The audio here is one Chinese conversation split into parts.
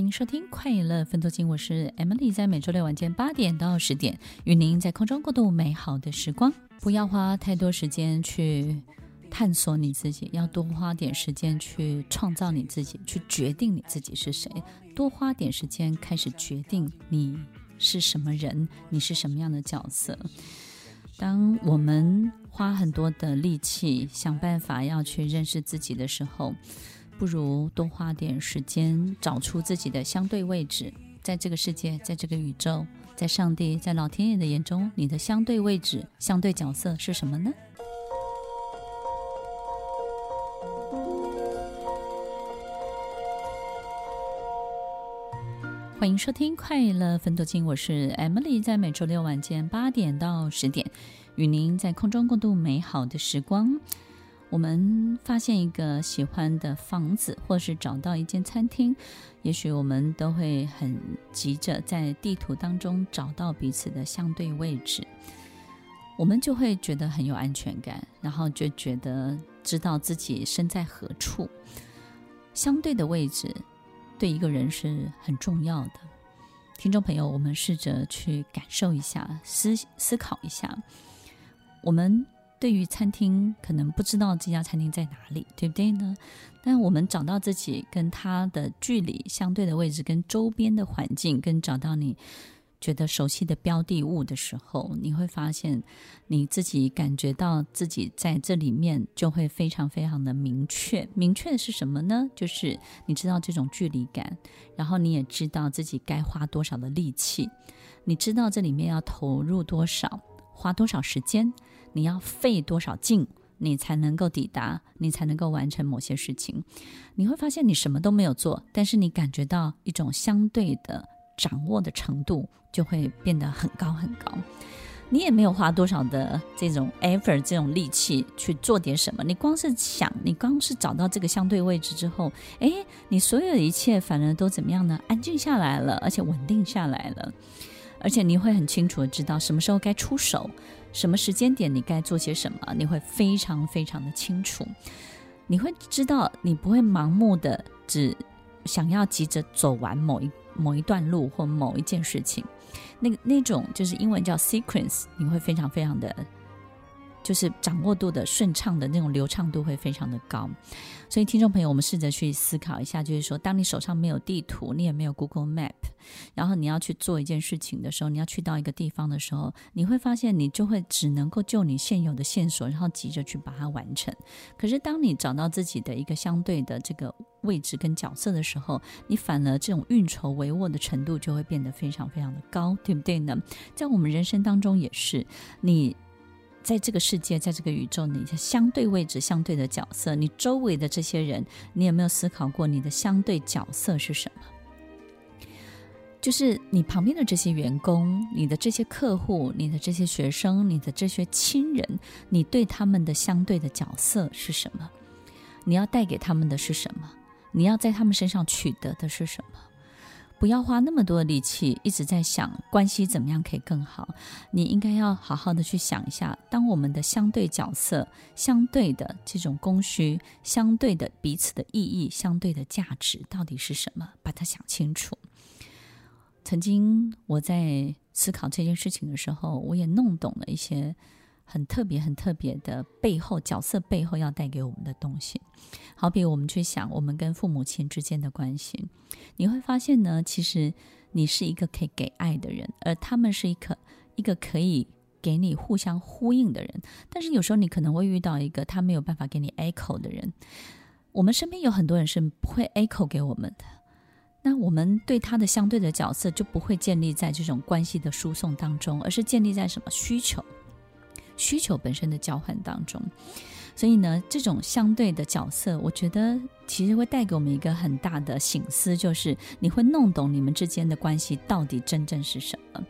欢迎收听《快乐分多金》，我是 Emily，在每周六晚间八点到十点，与您在空中过渡美好的时光。不要花太多时间去探索你自己，要多花点时间去创造你自己，去决定你自己是谁。多花点时间开始决定你是什么人，你是什么样的角色。当我们花很多的力气想办法要去认识自己的时候，不如多花点时间找出自己的相对位置，在这个世界，在这个宇宙，在上帝，在老天爷的眼中，你的相对位置、相对角色是什么呢？欢迎收听《快乐分多金》，我是 Emily，在每周六晚间八点到十点，与您在空中共度美好的时光。我们发现一个喜欢的房子，或是找到一间餐厅，也许我们都会很急着在地图当中找到彼此的相对位置，我们就会觉得很有安全感，然后就觉得知道自己身在何处。相对的位置对一个人是很重要的。听众朋友，我们试着去感受一下，思思考一下，我们。对于餐厅，可能不知道这家餐厅在哪里，对不对呢？但我们找到自己跟它的距离相对的位置，跟周边的环境，跟找到你觉得熟悉的标的物的时候，你会发现你自己感觉到自己在这里面就会非常非常的明确。明确的是什么呢？就是你知道这种距离感，然后你也知道自己该花多少的力气，你知道这里面要投入多少，花多少时间。你要费多少劲，你才能够抵达，你才能够完成某些事情。你会发现你什么都没有做，但是你感觉到一种相对的掌握的程度就会变得很高很高。你也没有花多少的这种 effort 这种力气去做点什么，你光是想，你光是找到这个相对位置之后，诶，你所有的一切反而都怎么样呢？安静下来了，而且稳定下来了。而且你会很清楚的知道什么时候该出手，什么时间点你该做些什么，你会非常非常的清楚。你会知道，你不会盲目的只想要急着走完某一某一段路或某一件事情，那个那种就是英文叫 sequence，你会非常非常的。就是掌握度的顺畅的那种流畅度会非常的高，所以听众朋友，我们试着去思考一下，就是说，当你手上没有地图，你也没有 Google Map，然后你要去做一件事情的时候，你要去到一个地方的时候，你会发现你就会只能够就你现有的线索，然后急着去把它完成。可是当你找到自己的一个相对的这个位置跟角色的时候，你反而这种运筹帷幄的程度就会变得非常非常的高，对不对呢？在我们人生当中也是你。在这个世界，在这个宇宙，你的相对位置、相对的角色，你周围的这些人，你有没有思考过你的相对角色是什么？就是你旁边的这些员工、你的这些客户、你的这些学生、你的这些亲人，你对他们的相对的角色是什么？你要带给他们的是什么？你要在他们身上取得的是什么？不要花那么多力气一直在想关系怎么样可以更好，你应该要好好的去想一下，当我们的相对角色、相对的这种供需、相对的彼此的意义、相对的价值到底是什么，把它想清楚。曾经我在思考这件事情的时候，我也弄懂了一些。很特别、很特别的背后角色背后要带给我们的东西，好比我们去想我们跟父母亲之间的关系，你会发现呢，其实你是一个可以给爱的人，而他们是一个一个可以给你互相呼应的人。但是有时候你可能会遇到一个他没有办法给你 echo 的人。我们身边有很多人是不会 echo 给我们的，那我们对他的相对的角色就不会建立在这种关系的输送当中，而是建立在什么需求？需求本身的交换当中，所以呢，这种相对的角色，我觉得其实会带给我们一个很大的醒思，就是你会弄懂你们之间的关系到底真正是什么。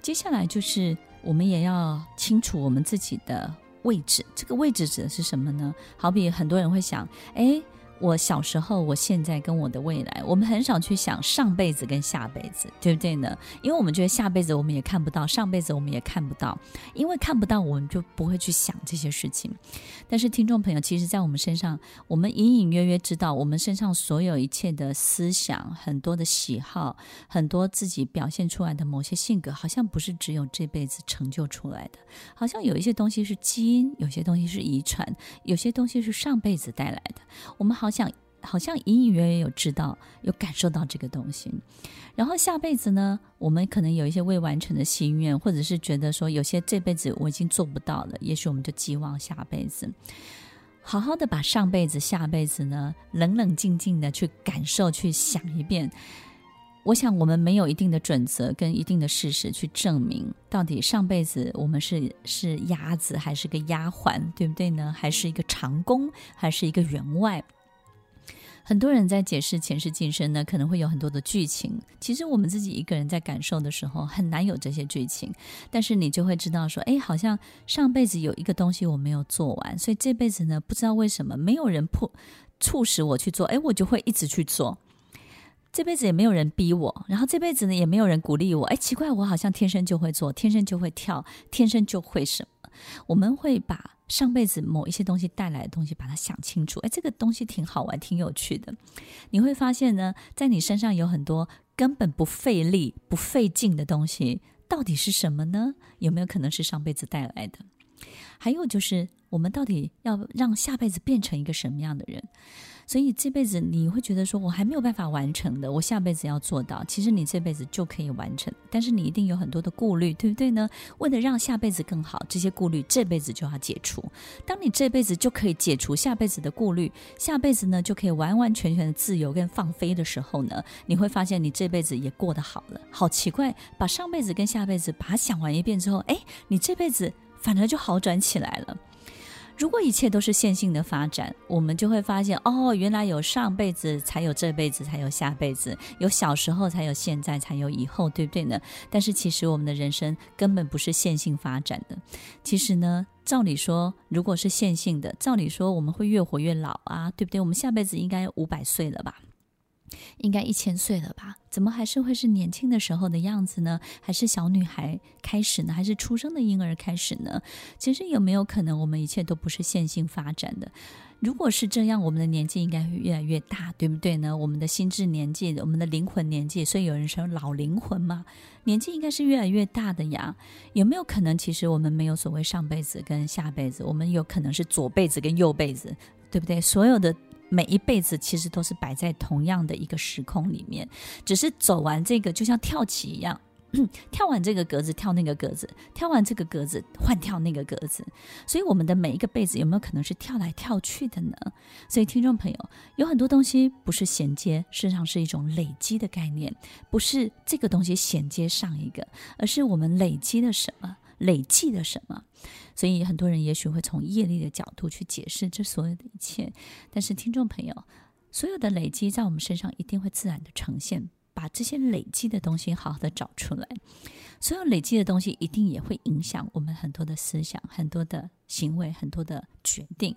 接下来就是我们也要清楚我们自己的位置，这个位置指的是什么呢？好比很多人会想，诶，我小时候、我现在跟我的未来，我们很少去想上辈子跟下辈子，对不对呢？因为我们觉得下辈子我们也看不到，上辈子我们也看不到，因为看不到，我们就不会去想这些事情。但是听众朋友，其实，在我们身上，我们隐隐约约知道，我们身上所有一切的思想、很多的喜好、很多自己表现出来的某些性格，好像不是只有这辈子成就出来的，好像有一些东西是基因，有些东西是遗传，有些东西是上辈子带来的。我们好像好像隐隐约约有知道、有感受到这个东西。然后下辈子呢，我们可能有一些未完成的心愿，或者是觉得说有些这辈子我已经做不到了，也许我们就寄望下辈子。好好的把上辈子、下辈子呢，冷冷静静的去感受、去想一遍。我想我们没有一定的准则跟一定的事实去证明，到底上辈子我们是是鸭子还是个丫鬟，对不对呢？还是一个长工，还是一个员外？很多人在解释前世今生呢，可能会有很多的剧情。其实我们自己一个人在感受的时候，很难有这些剧情。但是你就会知道说，哎，好像上辈子有一个东西我没有做完，所以这辈子呢，不知道为什么没有人迫促使我去做，哎，我就会一直去做。这辈子也没有人逼我，然后这辈子呢，也没有人鼓励我。哎，奇怪，我好像天生就会做，天生就会跳，天生就会什么。我们会把。上辈子某一些东西带来的东西，把它想清楚。哎，这个东西挺好玩，挺有趣的。你会发现呢，在你身上有很多根本不费力、不费劲的东西，到底是什么呢？有没有可能是上辈子带来的？还有就是，我们到底要让下辈子变成一个什么样的人？所以这辈子你会觉得说，我还没有办法完成的，我下辈子要做到。其实你这辈子就可以完成，但是你一定有很多的顾虑，对不对呢？为了让下辈子更好，这些顾虑这辈子就要解除。当你这辈子就可以解除下辈子的顾虑，下辈子呢就可以完完全全的自由跟放飞的时候呢，你会发现你这辈子也过得好了。好奇怪，把上辈子跟下辈子把它想完一遍之后，哎，你这辈子反而就好转起来了。如果一切都是线性的发展，我们就会发现，哦，原来有上辈子才有这辈子，才有下辈子，有小时候才有现在，才有以后，对不对呢？但是其实我们的人生根本不是线性发展的。其实呢，照理说，如果是线性的，照理说我们会越活越老啊，对不对？我们下辈子应该五百岁了吧？应该一千岁了吧？怎么还是会是年轻的时候的样子呢？还是小女孩开始呢？还是出生的婴儿开始呢？其实有没有可能，我们一切都不是线性发展的？如果是这样，我们的年纪应该会越来越大，对不对呢？我们的心智年纪，我们的灵魂年纪，所以有人说老灵魂嘛，年纪应该是越来越大的呀。有没有可能，其实我们没有所谓上辈子跟下辈子，我们有可能是左辈子跟右辈子，对不对？所有的。每一辈子其实都是摆在同样的一个时空里面，只是走完这个就像跳棋一样，跳完这个格子跳那个格子，跳完这个格子换跳那个格子。所以我们的每一个辈子有没有可能是跳来跳去的呢？所以听众朋友，有很多东西不是衔接，事实上是一种累积的概念，不是这个东西衔接上一个，而是我们累积了什么。累积了什么？所以很多人也许会从业力的角度去解释这所有的一切。但是听众朋友，所有的累积在我们身上一定会自然的呈现。把这些累积的东西好好的找出来，所有累积的东西一定也会影响我们很多的思想、很多的行为、很多的决定。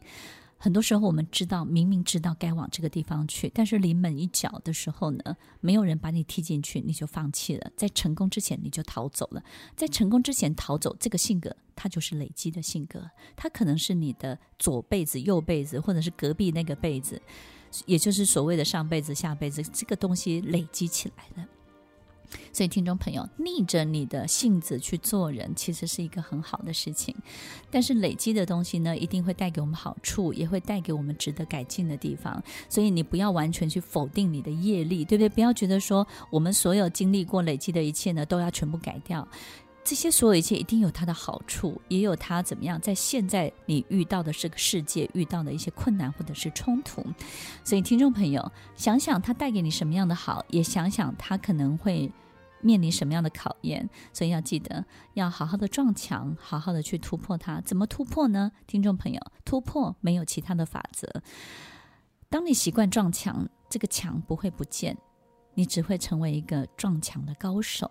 很多时候，我们知道，明明知道该往这个地方去，但是临门一脚的时候呢，没有人把你踢进去，你就放弃了。在成功之前，你就逃走了。在成功之前逃走，这个性格，它就是累积的性格。它可能是你的左辈子、右辈子，或者是隔壁那个辈子，也就是所谓的上辈子、下辈子，这个东西累积起来了。所以，听众朋友，逆着你的性子去做人，其实是一个很好的事情。但是，累积的东西呢，一定会带给我们好处，也会带给我们值得改进的地方。所以，你不要完全去否定你的业力，对不对？不要觉得说我们所有经历过累积的一切呢，都要全部改掉。这些所有一切一定有它的好处，也有它怎么样，在现在你遇到的这个世界遇到的一些困难或者是冲突。所以，听众朋友，想想它带给你什么样的好，也想想它可能会。面临什么样的考验？所以要记得要好好的撞墙，好好的去突破它。怎么突破呢？听众朋友，突破没有其他的法则。当你习惯撞墙，这个墙不会不见，你只会成为一个撞墙的高手。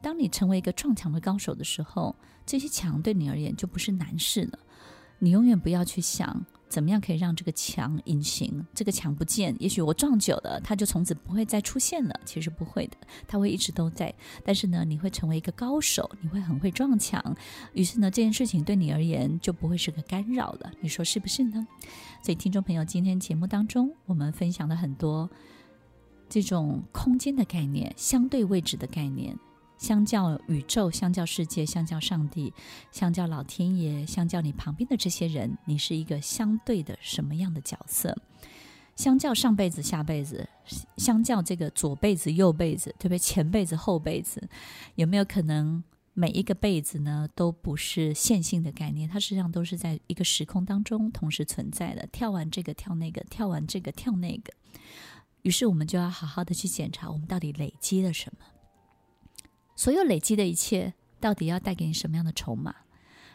当你成为一个撞墙的高手的时候，这些墙对你而言就不是难事了。你永远不要去想怎么样可以让这个墙隐形？这个墙不见，也许我撞久了，它就从此不会再出现了。其实不会的，它会一直都在。但是呢，你会成为一个高手，你会很会撞墙。于是呢，这件事情对你而言就不会是个干扰了。你说是不是呢？所以，听众朋友，今天节目当中，我们分享了很多这种空间的概念、相对位置的概念。相较宇宙，相较世界，相较上帝，相较老天爷，相较你旁边的这些人，你是一个相对的什么样的角色？相较上辈子、下辈子，相较这个左辈子、右辈子，对不对？前辈子、后辈子，有没有可能每一个辈子呢都不是线性的概念？它实际上都是在一个时空当中同时存在的。跳完这个，跳那个；跳完这个，跳那个。于是我们就要好好的去检查，我们到底累积了什么。所有累积的一切，到底要带给你什么样的筹码？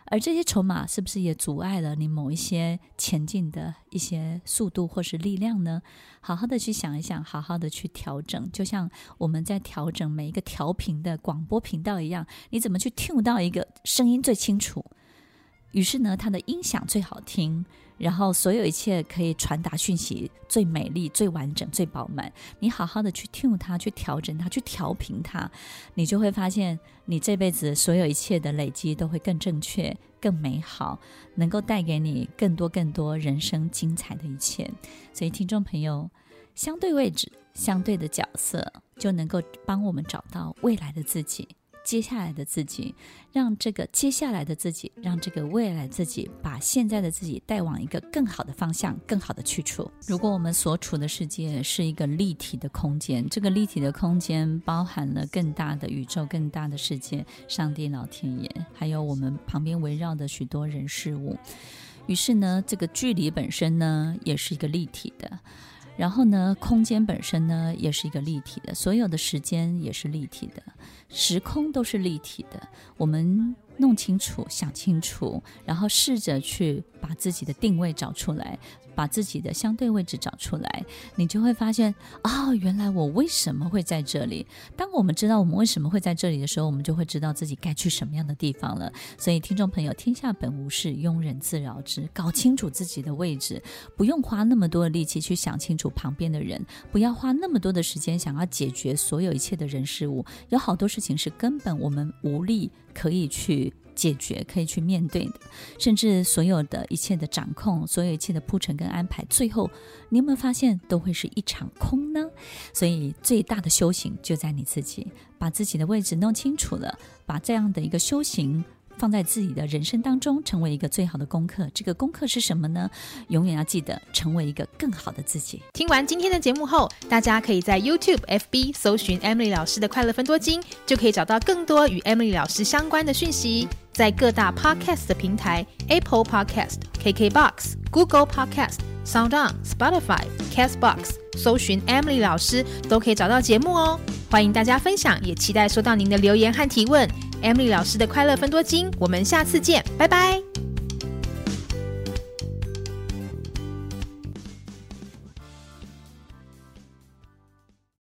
而这些筹码是不是也阻碍了你某一些前进的一些速度或是力量呢？好好的去想一想，好好的去调整，就像我们在调整每一个调频的广播频道一样，你怎么去听到一个声音最清楚？于是呢，它的音响最好听。然后，所有一切可以传达讯息最美丽、最完整、最饱满。你好好的去 tune 它，去调整它，去调频它，你就会发现，你这辈子所有一切的累积都会更正确、更美好，能够带给你更多、更多人生精彩的一切。所以，听众朋友，相对位置、相对的角色，就能够帮我们找到未来的自己。接下来的自己，让这个接下来的自己，让这个未来自己，把现在的自己带往一个更好的方向、更好的去处。如果我们所处的世界是一个立体的空间，这个立体的空间包含了更大的宇宙、更大的世界、上帝、老天爷，还有我们旁边围绕的许多人事物。于是呢，这个距离本身呢，也是一个立体的。然后呢，空间本身呢，也是一个立体的，所有的时间也是立体的，时空都是立体的。我们弄清楚、想清楚，然后试着去把自己的定位找出来。把自己的相对位置找出来，你就会发现啊、哦，原来我为什么会在这里？当我们知道我们为什么会在这里的时候，我们就会知道自己该去什么样的地方了。所以，听众朋友，天下本无事，庸人自扰之。搞清楚自己的位置，不用花那么多的力气去想清楚旁边的人，不要花那么多的时间想要解决所有一切的人事物。有好多事情是根本我们无力可以去。解决可以去面对的，甚至所有的一切的掌控，所有一切的铺陈跟安排，最后你有没有发现都会是一场空呢？所以最大的修行就在你自己，把自己的位置弄清楚了，把这样的一个修行。放在自己的人生当中，成为一个最好的功课。这个功课是什么呢？永远要记得成为一个更好的自己。听完今天的节目后，大家可以在 YouTube、FB 搜寻 Emily 老师的快乐分多金，就可以找到更多与 Emily 老师相关的讯息。在各大 Podcast 的平台，Apple Podcast、KKBox、Google Podcast、SoundOn、Spotify、Castbox，搜寻 Emily 老师都可以找到节目哦。欢迎大家分享，也期待收到您的留言和提问。Emily 老师的快乐分多金，我们下次见，拜拜。